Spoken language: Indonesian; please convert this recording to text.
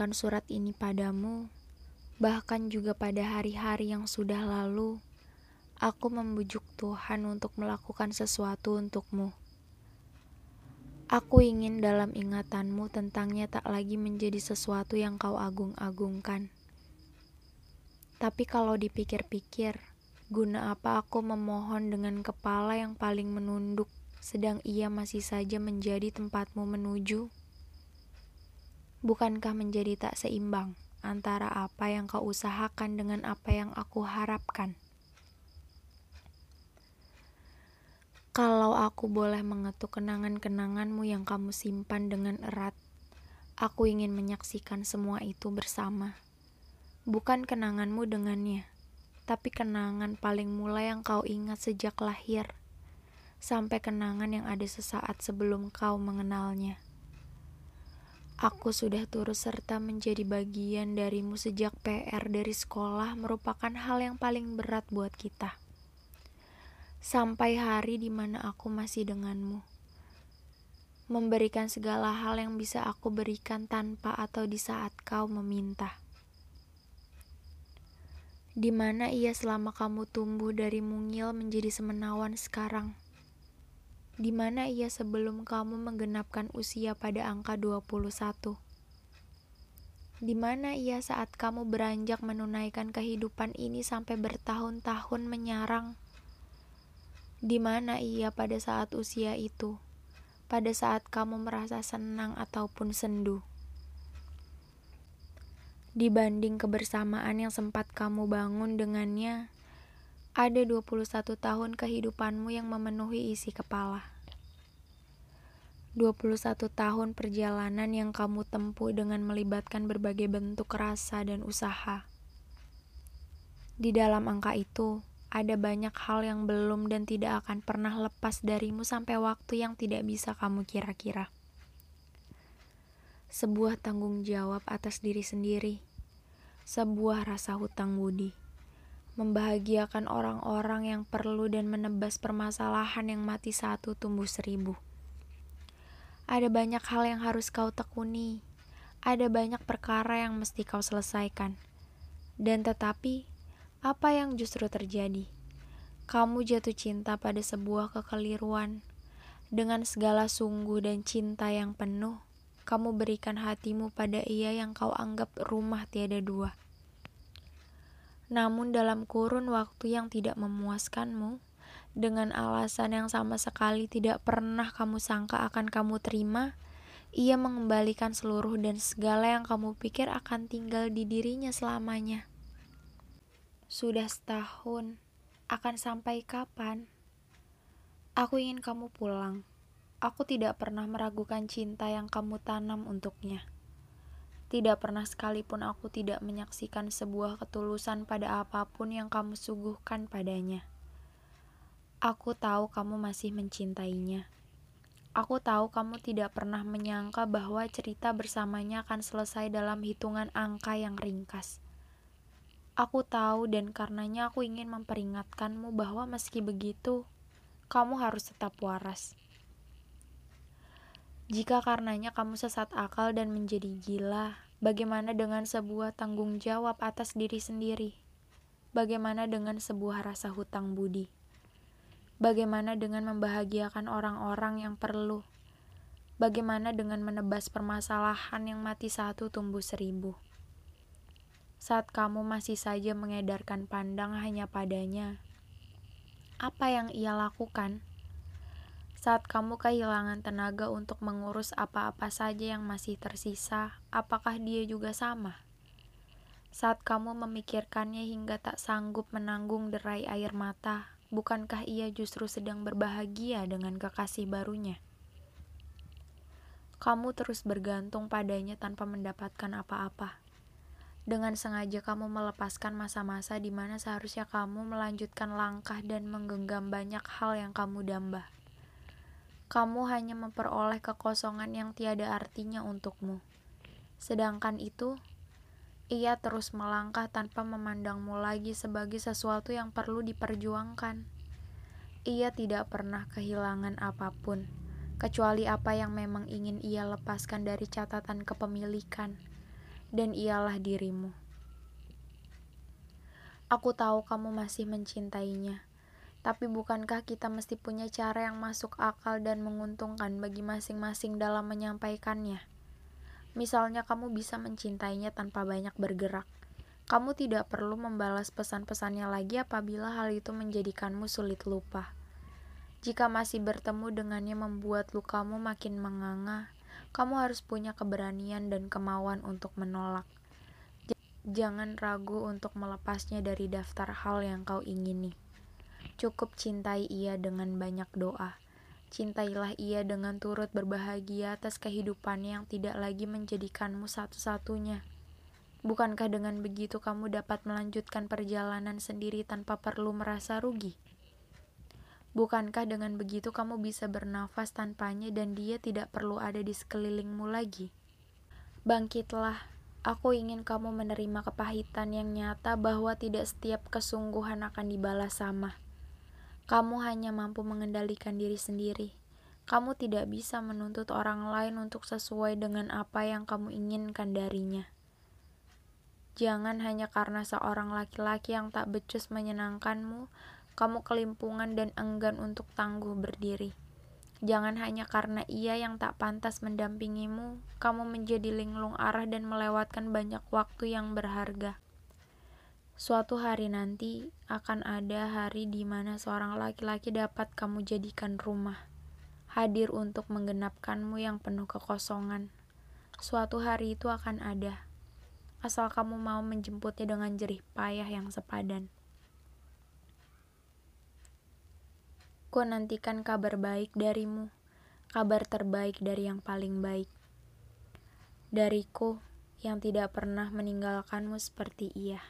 menuliskan surat ini padamu, bahkan juga pada hari-hari yang sudah lalu, aku membujuk Tuhan untuk melakukan sesuatu untukmu. Aku ingin dalam ingatanmu tentangnya tak lagi menjadi sesuatu yang kau agung-agungkan. Tapi kalau dipikir-pikir, guna apa aku memohon dengan kepala yang paling menunduk, sedang ia masih saja menjadi tempatmu menuju? Bukankah menjadi tak seimbang antara apa yang kau usahakan dengan apa yang aku harapkan? Kalau aku boleh mengetuk kenangan-kenanganmu yang kamu simpan dengan erat, aku ingin menyaksikan semua itu bersama. Bukan kenanganmu dengannya, tapi kenangan paling mulai yang kau ingat sejak lahir, sampai kenangan yang ada sesaat sebelum kau mengenalnya. Aku sudah turut serta menjadi bagian darimu sejak PR dari sekolah merupakan hal yang paling berat buat kita. Sampai hari di mana aku masih denganmu. Memberikan segala hal yang bisa aku berikan tanpa atau di saat kau meminta. Di mana ia selama kamu tumbuh dari mungil menjadi semenawan sekarang di mana ia sebelum kamu menggenapkan usia pada angka 21. Di mana ia saat kamu beranjak menunaikan kehidupan ini sampai bertahun-tahun menyarang. Di mana ia pada saat usia itu, pada saat kamu merasa senang ataupun sendu. Dibanding kebersamaan yang sempat kamu bangun dengannya, ada 21 tahun kehidupanmu yang memenuhi isi kepala. 21 tahun perjalanan yang kamu tempuh dengan melibatkan berbagai bentuk rasa dan usaha. Di dalam angka itu, ada banyak hal yang belum dan tidak akan pernah lepas darimu sampai waktu yang tidak bisa kamu kira-kira. Sebuah tanggung jawab atas diri sendiri, sebuah rasa hutang budi membahagiakan orang-orang yang perlu dan menebas permasalahan yang mati satu tumbuh seribu. Ada banyak hal yang harus kau tekuni, ada banyak perkara yang mesti kau selesaikan. Dan tetapi, apa yang justru terjadi? Kamu jatuh cinta pada sebuah kekeliruan. Dengan segala sungguh dan cinta yang penuh, kamu berikan hatimu pada ia yang kau anggap rumah tiada dua. Namun dalam kurun waktu yang tidak memuaskanmu, dengan alasan yang sama sekali tidak pernah kamu sangka akan kamu terima, ia mengembalikan seluruh dan segala yang kamu pikir akan tinggal di dirinya selamanya. Sudah setahun, akan sampai kapan? Aku ingin kamu pulang. Aku tidak pernah meragukan cinta yang kamu tanam untuknya. Tidak pernah sekalipun aku tidak menyaksikan sebuah ketulusan pada apa pun yang kamu suguhkan padanya. Aku tahu kamu masih mencintainya. Aku tahu kamu tidak pernah menyangka bahwa cerita bersamanya akan selesai dalam hitungan angka yang ringkas. Aku tahu dan karenanya aku ingin memperingatkanmu bahwa meski begitu, kamu harus tetap waras. Jika karenanya kamu sesat akal dan menjadi gila, bagaimana dengan sebuah tanggung jawab atas diri sendiri? Bagaimana dengan sebuah rasa hutang budi? Bagaimana dengan membahagiakan orang-orang yang perlu? Bagaimana dengan menebas permasalahan yang mati satu tumbuh seribu? Saat kamu masih saja mengedarkan pandang hanya padanya, apa yang ia lakukan? Saat kamu kehilangan tenaga untuk mengurus apa-apa saja yang masih tersisa, apakah dia juga sama? Saat kamu memikirkannya hingga tak sanggup menanggung derai air mata, bukankah ia justru sedang berbahagia dengan kekasih barunya? Kamu terus bergantung padanya tanpa mendapatkan apa-apa. Dengan sengaja kamu melepaskan masa-masa di mana seharusnya kamu melanjutkan langkah dan menggenggam banyak hal yang kamu damba kamu hanya memperoleh kekosongan yang tiada artinya untukmu. Sedangkan itu, ia terus melangkah tanpa memandangmu lagi sebagai sesuatu yang perlu diperjuangkan. Ia tidak pernah kehilangan apa pun, kecuali apa yang memang ingin ia lepaskan dari catatan kepemilikan, dan ialah dirimu. Aku tahu kamu masih mencintainya, tapi bukankah kita mesti punya cara yang masuk akal dan menguntungkan bagi masing-masing dalam menyampaikannya? Misalnya, kamu bisa mencintainya tanpa banyak bergerak. Kamu tidak perlu membalas pesan-pesannya lagi apabila hal itu menjadikanmu sulit lupa. Jika masih bertemu dengannya membuat lukamu makin menganga, kamu harus punya keberanian dan kemauan untuk menolak. Jangan ragu untuk melepasnya dari daftar hal yang kau ingini. Cukup cintai ia dengan banyak doa. Cintailah ia dengan turut berbahagia atas kehidupannya yang tidak lagi menjadikanmu satu-satunya. Bukankah dengan begitu kamu dapat melanjutkan perjalanan sendiri tanpa perlu merasa rugi? Bukankah dengan begitu kamu bisa bernafas tanpanya dan dia tidak perlu ada di sekelilingmu lagi? Bangkitlah, Aku ingin kamu menerima kepahitan yang nyata bahwa tidak setiap kesungguhan akan dibalas sama. Kamu hanya mampu mengendalikan diri sendiri. Kamu tidak bisa menuntut orang lain untuk sesuai dengan apa yang kamu inginkan darinya. Jangan hanya karena seorang laki-laki yang tak becus menyenangkanmu, kamu kelimpungan dan enggan untuk tangguh berdiri. Jangan hanya karena ia yang tak pantas mendampingimu, kamu menjadi linglung arah dan melewatkan banyak waktu yang berharga. Suatu hari nanti akan ada hari di mana seorang laki-laki dapat kamu jadikan rumah, hadir untuk menggenapkanmu yang penuh kekosongan. Suatu hari itu akan ada, asal kamu mau menjemputnya dengan jerih payah yang sepadan. Ku nantikan kabar baik darimu, kabar terbaik dari yang paling baik. Dariku yang tidak pernah meninggalkanmu seperti ia.